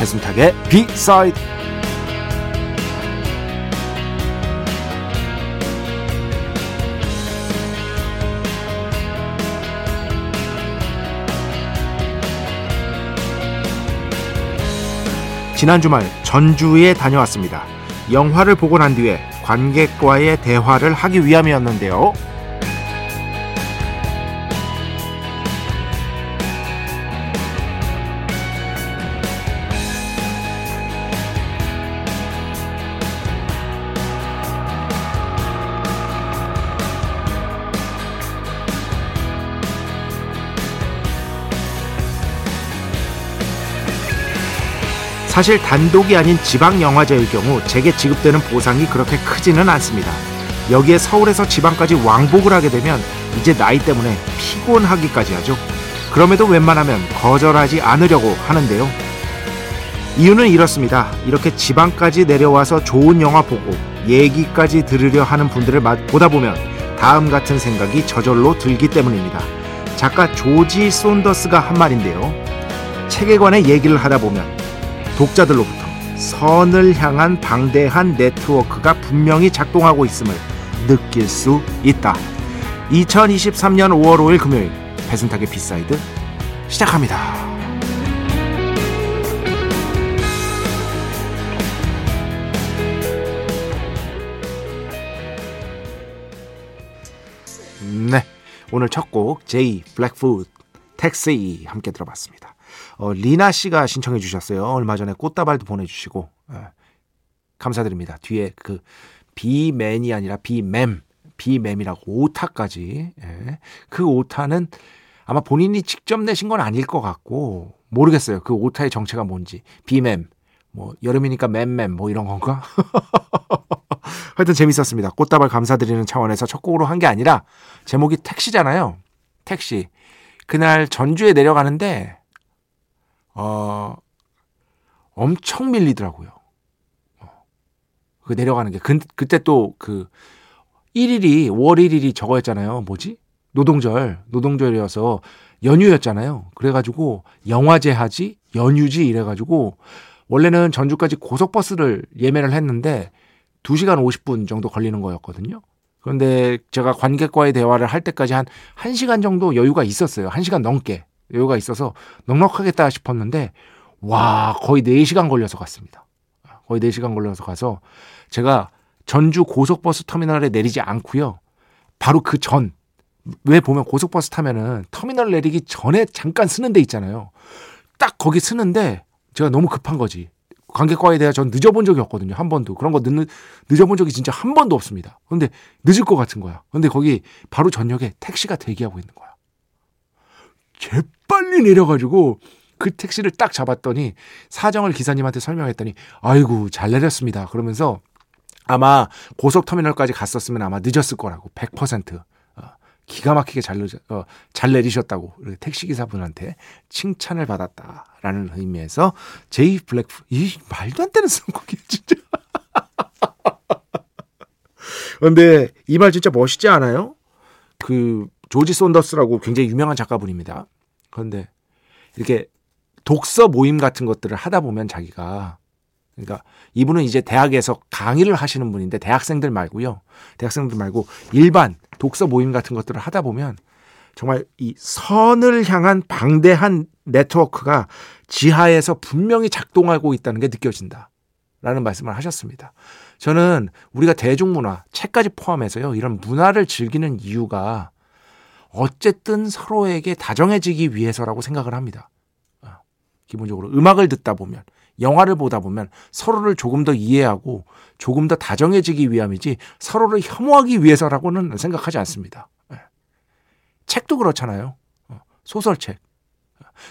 배순탁의 비사이드 지난 주말 전주에 다녀왔습니다. 영화를 보고 난 뒤에 관객과의 대화를 하기 위함이었는데요. 사실 단독이 아닌 지방 영화제의 경우 제게 지급되는 보상이 그렇게 크지는 않습니다. 여기에 서울에서 지방까지 왕복을 하게 되면 이제 나이 때문에 피곤하기까지 하죠. 그럼에도 웬만하면 거절하지 않으려고 하는데요. 이유는 이렇습니다. 이렇게 지방까지 내려와서 좋은 영화 보고 얘기까지 들으려 하는 분들을 보다 보면 다음 같은 생각이 저절로 들기 때문입니다. 작가 조지 손더스가 한 말인데요. 책에 관해 얘기를 하다 보면 독자들로부터 선을 향한 방대한 네트워크가 분명히 작동하고 있음을 느낄 수 있다. 2023년 5월 5일 금요일 배순탁의 B side 시작합니다. 네, 오늘 첫 곡 J. Blackfoot Taxi 함께 들어봤습니다. 어, 리나 씨가 신청해 주셨어요. 얼마 전에 꽃다발도 보내주시고 예, 감사드립니다. 뒤에 그 비맨이 아니라 비맴 비맴이라고 오타까지 예. 그 오타는 아마 본인이 직접 내신 건 아닐 것 같고 모르겠어요. 그 오타의 정체가 뭔지 비맴 뭐 여름이니까 맴맴 뭐 이런 건가? 하여튼 재밌었습니다. 꽃다발 감사드리는 차원에서 첫 곡으로 한 게 아니라 제목이 택시잖아요. 택시. 그날 전주에 내려가는데 어, 엄청 밀리더라고요. 어, 그 내려가는 게. 그, 그때 또 그 1일이, 5월 1일이 저거였잖아요. 뭐지? 노동절, 노동절이어서 연휴였잖아요. 그래가지고 영화제 하지, 연휴지 이래가지고 원래는 전주까지 고속버스를 예매를 했는데 2시간 50분 정도 걸리는 거였거든요. 그런데 제가 관객과의 대화를 할 때까지 한 1시간 정도 여유가 있었어요. 1시간 넘게. 여유가 있어서 넉넉하겠다 싶었는데 와 거의 4시간 걸려서 갔습니다. 거의 4시간 걸려서 가서 제가 전주 고속버스 터미널에 내리지 않고요. 바로 그 전 왜 보면 고속버스 타면은 터미널 내리기 전에 잠깐 쓰는 데 있잖아요. 딱 거기 쓰는데 제가 너무 급한 거지. 관객과에 대해 전 늦어본 적이 없거든요. 한 번도. 그런 거 늦, 늦어본 적이 진짜 한 번도 없습니다. 근데 늦을 것 같은 거야. 근데 거기 바로 전역에 택시가 대기하고 있는 거야. 재빨리 내려가지고 그 택시를 딱 잡았더니 사정을 기사님한테 설명했더니 아이고 잘 내렸습니다. 그러면서 아마 고속터미널까지 갔었으면 아마 늦었을 거라고 100% 어, 기가 막히게 잘, 어, 잘 내리셨다고 택시기사분한테 칭찬을 받았다라는 의미에서 제이 블랙프 이 말도 안 되는 선곡이 진짜 근데 이 말 진짜 멋있지 않아요? 그 조지 손더스라고 굉장히 유명한 작가분입니다. 그런데 이렇게 독서 모임 같은 것들을 하다 보면 자기가 그러니까 이분은 이제 대학에서 강의를 하시는 분인데 대학생들 말고요. 대학생들 말고 일반 독서 모임 같은 것들을 하다 보면 정말 이 선을 향한 방대한 네트워크가 지하에서 분명히 작동하고 있다는 게 느껴진다. 라는 말씀을 하셨습니다. 저는 우리가 대중문화, 책까지 포함해서요, 이런 문화를 즐기는 이유가 어쨌든 서로에게 다정해지기 위해서라고 생각을 합니다. 아, 기본적으로 음악을 듣다 보면 영화를 보다 보면 서로를 조금 더 이해하고 조금 더 다정해지기 위함이지 서로를 혐오하기 위해서라고는 생각하지 않습니다. 예. 책도 그렇잖아요. 어, 소설책.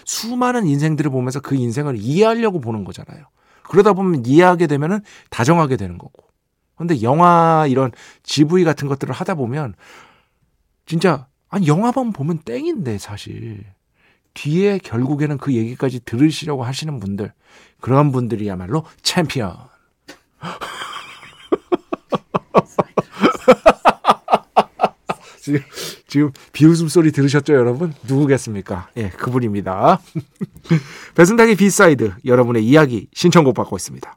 수많은 인생들을 보면서 그 인생을 이해하려고 보는 거잖아요. 그러다 보면 이해하게 되면은 다정하게 되는 거고. 근데 영화 이런 GV 같은 것들을 하다 보면 진짜 아니 영화만 보면 땡인데 사실 뒤에 결국에는 그 얘기까지 들으시려고 하시는 분들 그런 분들이야말로 챔피언. 지금, 지금 비웃음 소리 들으셨죠, 여러분? 누구겠습니까? 예, 그분입니다. 배순탁의 B side, 여러분의 이야기 신청곡 받고 있습니다.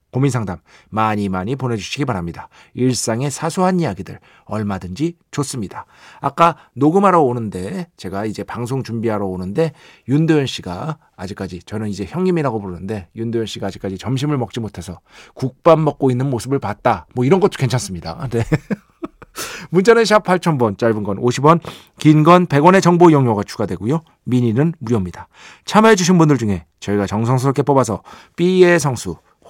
고민 상담 많이 많이 보내주시기 바랍니다. 일상의 사소한 이야기들 얼마든지 좋습니다. 아까 녹음하러 오는데 제가 이제 방송 준비하러 오는데 윤도현 씨가 아직까지 저는 이제 형님이라고 부르는데 윤도현 씨가 아직까지 점심을 먹지 못해서 국밥 먹고 있는 모습을 봤다. 뭐 이런 것도 괜찮습니다. 네. 문자는 샵 8000번, 짧은 건 50원, 긴 건 100원의 정보 이용료가 추가되고요. 미니는 무료입니다. 참여해주신 분들 중에 저희가 정성스럽게 뽑아서 B의 성수,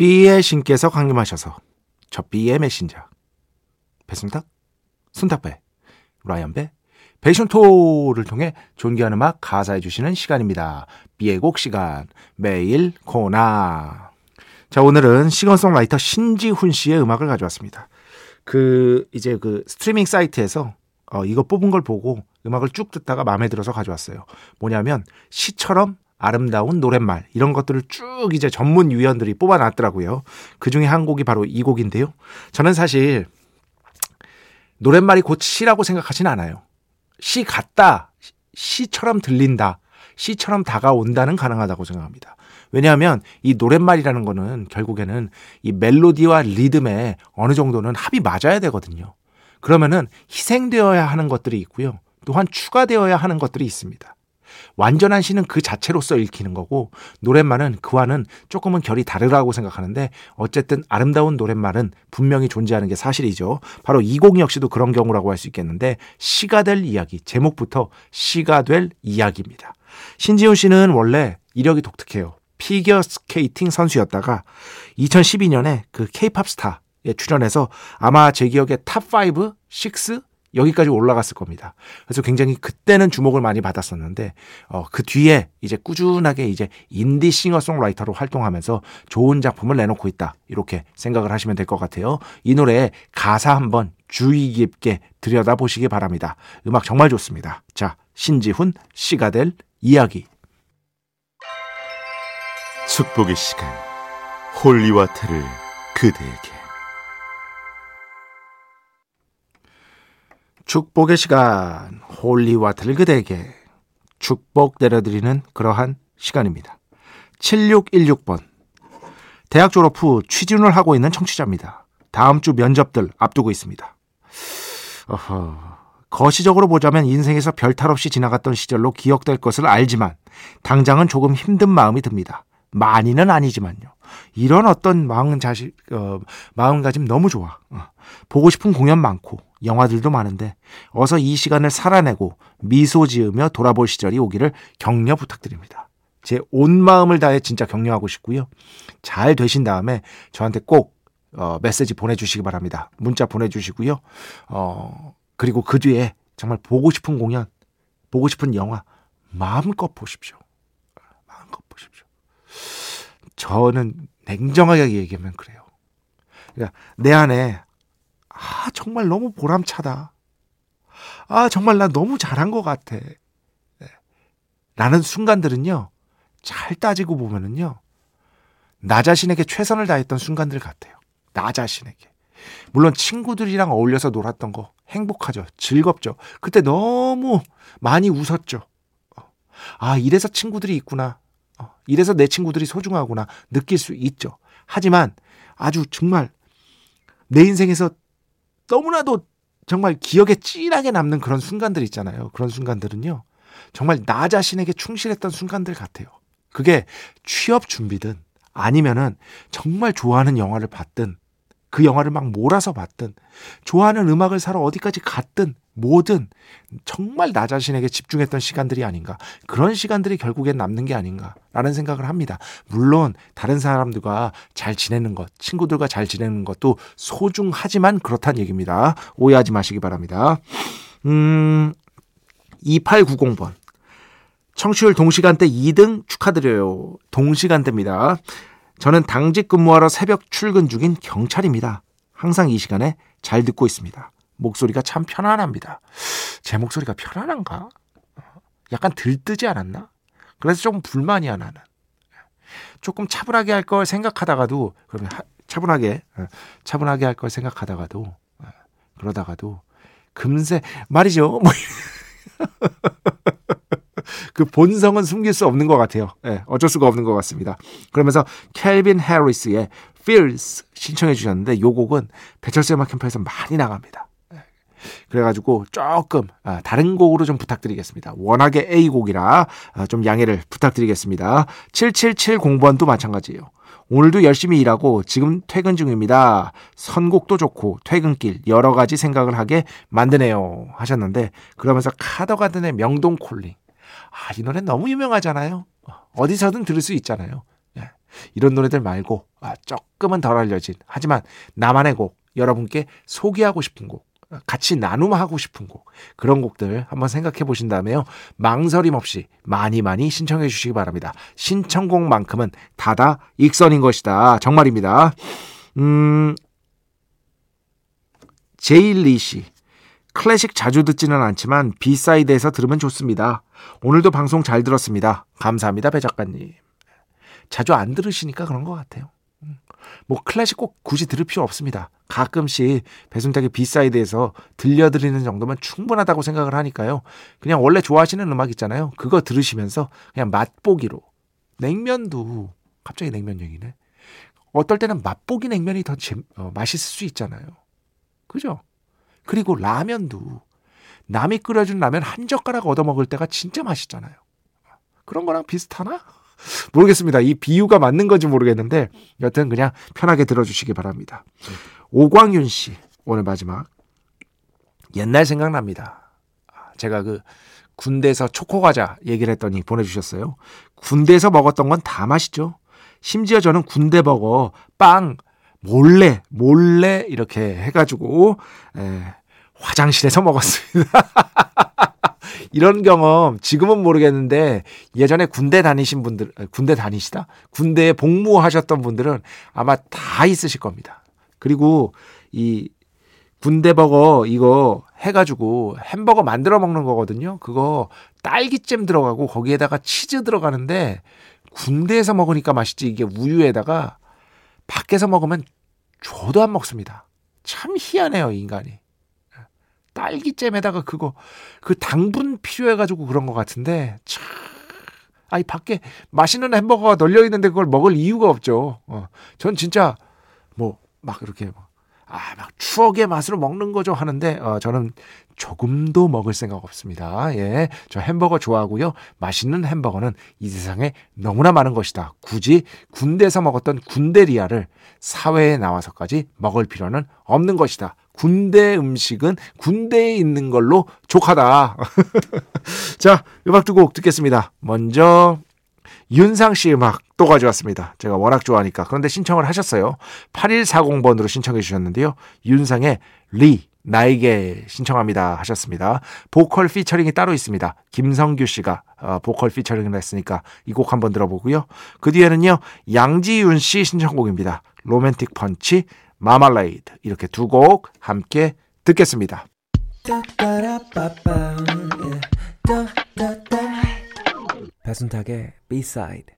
B의 신께서 강림하셔서 저 B의 메신저 배순탁, 순탁배, 라이언배, 베이션토를 통해 존귀한 음악 하사해 주시는 시간입니다. B의 곡 시간 매일 코너 자 오늘은 싱어송라이터 신지훈 씨의 음악을 가져왔습니다. 그 이제 그 스트리밍 사이트에서 어, 이거 뽑은 걸 보고 음악을 쭉 듣다가 마음에 들어서 가져왔어요. 뭐냐면 시처럼 아름다운 노랫말 이런 것들을 쭉 이제 전문 위원들이 뽑아놨더라고요. 그 중에 한 곡이 바로 이 곡인데요. 저는 사실 노랫말이 곧 시라고 생각하진 않아요. 시 같다, 시처럼 들린다, 시처럼 다가온다는 가능하다고 생각합니다. 왜냐하면 이 노랫말이라는 거는 결국에는 이 멜로디와 리듬에 어느 정도는 합이 맞아야 되거든요. 그러면은 희생되어야 하는 것들이 있고요. 또한 추가되어야 하는 것들이 있습니다. 완전한 시는 그 자체로서 읽히는 거고 노랫말은 그와는 조금은 결이 다르다고 생각하는데 어쨌든 아름다운 노랫말은 분명히 존재하는 게 사실이죠. 바로 이곡 역시도 그런 경우라고 할 수 있겠는데 시가 될 이야기 제목부터 시가 될 이야기입니다. 신지훈 씨는 원래 이력이 독특해요. 피겨 스케이팅 선수였다가 2012년에 그 케이팝 스타에 출연해서 아마 제 기억에 top 5, 6 여기까지 올라갔을 겁니다. 그래서 굉장히 그때는 주목을 많이 받았었는데 어, 그 뒤에 이제 꾸준하게 이제 인디 싱어송라이터로 활동하면서 좋은 작품을 내놓고 있다 이렇게 생각을 하시면 될 것 같아요. 이 노래의 가사 한번 주의 깊게 들여다 보시기 바랍니다. 음악 정말 좋습니다. 자 신지훈 시가 될 이야기. 축복의 시간 holy water를 그대에게 축복의 시간 holy water를 그대에게 축복 내려드리는 그러한 시간입니다. 7616번 대학 졸업 후 취준을 하고 있는 청취자입니다. 다음 주 면접들 앞두고 있습니다. 어허, 거시적으로 보자면 인생에서 별탈 없이 지나갔던 시절로 기억될 것을 알지만 당장은 조금 힘든 마음이 듭니다. 많이는 아니지만요. 이런 어떤 마음 자세 어, 마음가짐 너무 좋아. 어. 보고 싶은 공연 많고 영화들도 많은데 어서 이 시간을 살아내고 미소 지으며 돌아볼 시절이 오기를 격려 부탁드립니다. 제 온 마음을 다해 진짜 격려하고 싶고요. 잘 되신 다음에 저한테 꼭 어, 메시지 보내주시기 바랍니다. 문자 보내주시고요. 어, 그리고 그 뒤에 정말 보고 싶은 공연, 보고 싶은 영화 마음껏 보십시오. 마음껏 보십시오. 저는 냉정하게 얘기하면 그래요. 그러니까 내 안에 아 정말 너무 보람차다. 아 정말 나 너무 잘한 것 같아. 네. 라는 순간들은요. 잘 따지고 보면은요. 나 자신에게 최선을 다했던 순간들 같아요. 나 자신에게. 물론 친구들이랑 어울려서 놀았던 거 행복하죠. 즐겁죠. 그때 너무 많이 웃었죠. 어. 아, 이래서 친구들이 있구나. 어, 이래서 내 친구들이 소중하구나. 느낄 수 있죠. 하지만 아주 정말 내 인생에서 너무나도 정말 기억에 찐하게 남는 그런 순간들 있잖아요. 그런 순간들은요. 정말 나 자신에게 충실했던 순간들 같아요. 그게 취업 준비든 아니면은 정말 좋아하는 영화를 봤든 그 영화를 막 몰아서 봤든 좋아하는 음악을 사러 어디까지 갔든 뭐든 정말 나 자신에게 집중했던 시간들이 아닌가 그런 시간들이 결국엔 남는 게 아닌가라는 생각을 합니다. 물론 다른 사람들과 잘 지내는 것, 친구들과 잘 지내는 것도 소중하지만 그렇다는 얘기입니다. 오해하지 마시기 바랍니다. 음, 2890번. 청취율 동시간대 2등 축하드려요. 동시간대입니다. 저는 당직 근무하러 새벽 출근 중인 경찰입니다. 항상 이 시간에 잘 듣고 있습니다. 목소리가 참 편안합니다. 제 목소리가 편안한가? 약간 들뜨지 않았나? 그래서 조금 불만이야 나는. 조금 차분하게 할 걸 생각하다가도 그러면 차분하게 어, 차분하게 할 걸 생각하다가도 어, 그러다가도 금세 말이죠. 뭐 그 본성은 숨길 수 없는 것 같아요. 네, 어쩔 수가 없는 것 같습니다. 그러면서 켈빈 해리스의 Feels 신청해 주셨는데 요 곡은 배철수 음악 캠프에서 많이 나갑니다. 예, 그래가지고 조금 아, 다른 곡으로 좀 부탁드리겠습니다. 워낙에 A 곡이라 아, 좀 양해를 부탁드리겠습니다. 7770번도 마찬가지예요. 오늘도 열심히 일하고 지금 퇴근 중입니다. 선곡도 좋고 퇴근길 여러 가지 생각을 하게 만드네요. 하셨는데 그러면서 카더가든의 명동 콜링 아, 이 노래 너무 유명하잖아요. 어디서든 들을 수 있잖아요. 예. 이런 노래들 말고 아, 조금은 덜 알려진 하지만 나만의 곡 여러분께 소개하고 싶은 곡 같이 나눔하고 싶은 곡 그런 곡들 한번 생각해 보신 다음에요 망설임 없이 많이 많이 신청해 주시기 바랍니다 신청곡만큼은 다다 익선인 것이다 정말입니다 음 제일리 씨 클래식 자주 듣지는 않지만 B-side에서 들으면 좋습니다. 오늘도 방송 잘 들었습니다. 감사합니다, 배 작가님. 자주 안 들으시니까 그런 것 같아요. 음. 뭐 클래식 꼭 굳이 들을 필요 없습니다. 가끔씩 배순탁의 B-side에서 들려드리는 정도면 충분하다고 생각을 하니까요. 그냥 원래 좋아하시는 음악 있잖아요. 그거 들으시면서 그냥 맛보기로 냉면도 갑자기 냉면 얘기네. 어떨 때는 맛보기 냉면이 더 재, 어, 맛있을 수 있잖아요. 그죠? 그리고 라면도 남이 끓여준 라면 한 젓가락 얻어먹을 때가 진짜 맛있잖아요. 그런 거랑 비슷하나? 모르겠습니다. 이 비유가 맞는 건지 모르겠는데 여튼 그냥 편하게 들어주시기 바랍니다. 오광윤 씨 오늘 마지막 옛날 생각납니다. 제가 그 군대에서 초코 과자 얘기를 했더니 보내주셨어요. 군대에서 먹었던 건 다 맛있죠. 심지어 저는 군대 버거 빵 몰래 몰래 이렇게 해가지고 에, 화장실에서 먹었습니다. 이런 경험 지금은 모르겠는데 예전에 군대 다니신 분들 군대 다니시다 군대에 복무하셨던 분들은 아마 다 있으실 겁니다. 그리고 이 군대 버거 이거 해가지고 햄버거 만들어 먹는 거거든요. 그거 딸기잼 들어가고 거기에다가 치즈 들어가는데 군대에서 먹으니까 맛있지 이게 우유에다가 밖에서 먹으면 줘도 안 먹습니다. 참 희한해요 인간이. 딸기잼에다가 그거 그 당분 필요해가지고 그런 것 같은데 참 아니 밖에 맛있는 햄버거가 널려 있는데 그걸 먹을 이유가 없죠. 어. 전 진짜 뭐 막 이렇게 뭐 아, 막 추억의 맛으로 먹는 거죠 하는데 어, 저는 조금도 먹을 생각 없습니다. 예. 저 햄버거 좋아하고요. 맛있는 햄버거는 이 세상에 너무나 많은 것이다. 굳이 군대에서 먹었던 군대리아를 사회에 나와서까지 먹을 필요는 없는 것이다. 군대 음식은 군대에 있는 걸로 족하다. 자, 음악 두곡 듣겠습니다. 먼저 윤상 씨 음악 또 가져왔습니다. 제가 워낙 좋아하니까. 그런데 신청을 하셨어요. 8140번으로 신청해 주셨는데요. 윤상의 리 나에게 신청합니다 하셨습니다. 보컬 피처링이 따로 있습니다. 김성규 씨가 어, 보컬 피처링을 했으니까 이 곡 한번 들어보고요. 그 뒤에는요 양지윤 씨 신청곡입니다. Romantic Punch, Marmalade 이렇게 두 곡 함께 듣겠습니다. 배순탁의 B-side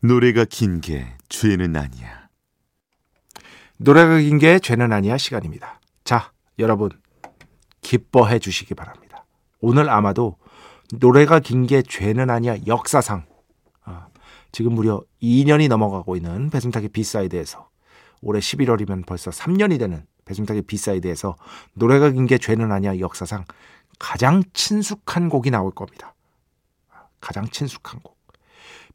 노래가 긴 게 죄는 아니야. 노래가 긴 게 죄는 아니야 시간입니다. 자, 여러분 기뻐해 주시기 바랍니다. 오늘 아마도 노래가 긴 게 죄는 아니야 역사상 아, 지금 무려 2년이 넘어가고 있는 배순탁의 B-side에서 올해 11월이면 벌써 3년이 되는 배순탁의 B-side에서 노래가 긴 게 죄는 아니야 역사상 가장 친숙한 곡이 나올 겁니다. 가장 친숙한 곡.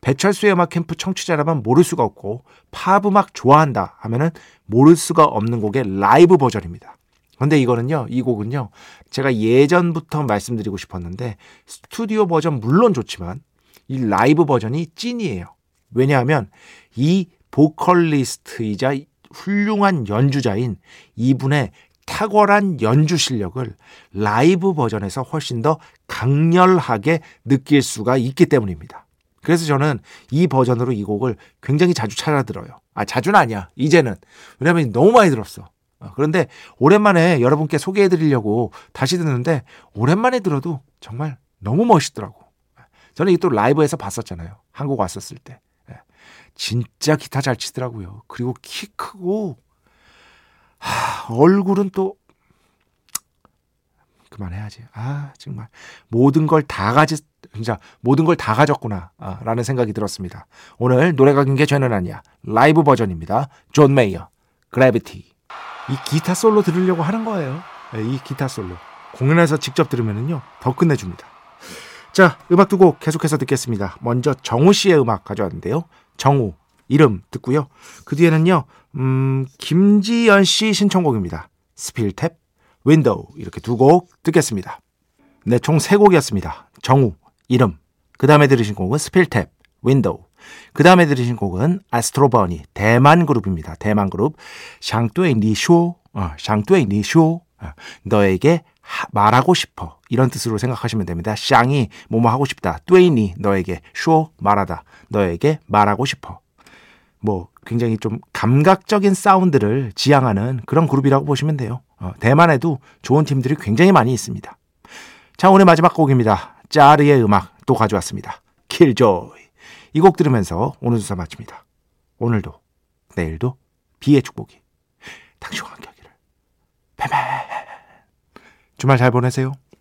배철수의 음악 캠프 청취자라면 모를 수가 없고 팝 음악 좋아한다 하면은 모를 수가 없는 곡의 라이브 버전입니다. 근데 이거는요, 이 곡은요, 제가 예전부터 말씀드리고 싶었는데 스튜디오 버전 물론 좋지만 이 라이브 버전이 찐이에요. 왜냐하면 이 보컬리스트이자 훌륭한 연주자인 이분의 탁월한 연주 실력을 라이브 버전에서 훨씬 더 강렬하게 느낄 수가 있기 때문입니다. 그래서 저는 이 버전으로 이 곡을 굉장히 자주 찾아 들어요. 아, 자주는 아니야. 이제는. 왜냐면 너무 많이 들었어. 어, 그런데 오랜만에 여러분께 소개해 드리려고 다시 듣는데 오랜만에 들어도 정말 너무 멋있더라고. 저는 이또 라이브에서 봤었잖아요. 한국 왔었을 때. 예. 진짜 기타 잘 치더라고요. 그리고 키 크고 하, 얼굴은 또 그만해야지. 아 정말 모든 걸 다 가지 진짜 모든 걸 다 가졌구나 아, 라는 생각이 들었습니다. 오늘 노래가 긴 게 죄는 아니야. 라이브 버전입니다. 존 메이어, Gravity. 이 기타 솔로 들으려고 하는 거예요. 네, 이 기타 솔로. 공연에서 직접 들으면은요 더 끝내줍니다. 자 음악 두 곡 계속해서 듣겠습니다. 먼저 정우 씨의 음악 가져왔는데요. 정우 이름 듣고요. 그 뒤에는요 음, 김지연 씨 신청곡입니다. Spill Tab, Window 이렇게 두 곡 듣겠습니다. 네, 총 세 곡이었습니다. 정우, 이름. 그 다음에 들으신 곡은 Spill Tab, Window. 그 다음에 들으신 곡은 Astro Bunny, 대만 그룹입니다. 대만 그룹. 想對你說, 어, 想對你說. 어, 너에게 하, 말하고 싶어. 이런 뜻으로 생각하시면 됩니다. 想이 뭐뭐 하고 싶다. 對你 너에게 說 말하다. 너에게 말하고 싶어. 뭐 굉장히 좀 감각적인 사운드를 지향하는 그런 그룹이라고 보시면 돼요. 어, 대만에도 좋은 팀들이 굉장히 많이 있습니다. 자, 오늘 마지막 곡입니다. 짜르의 음악 또 가져왔습니다. 킬조이. 이 곡 들으면서 오늘 수사 마칩니다. 오늘도, 내일도 비의 축복이 당신과 함께 하기를. 뱀뱀. 주말 잘 보내세요.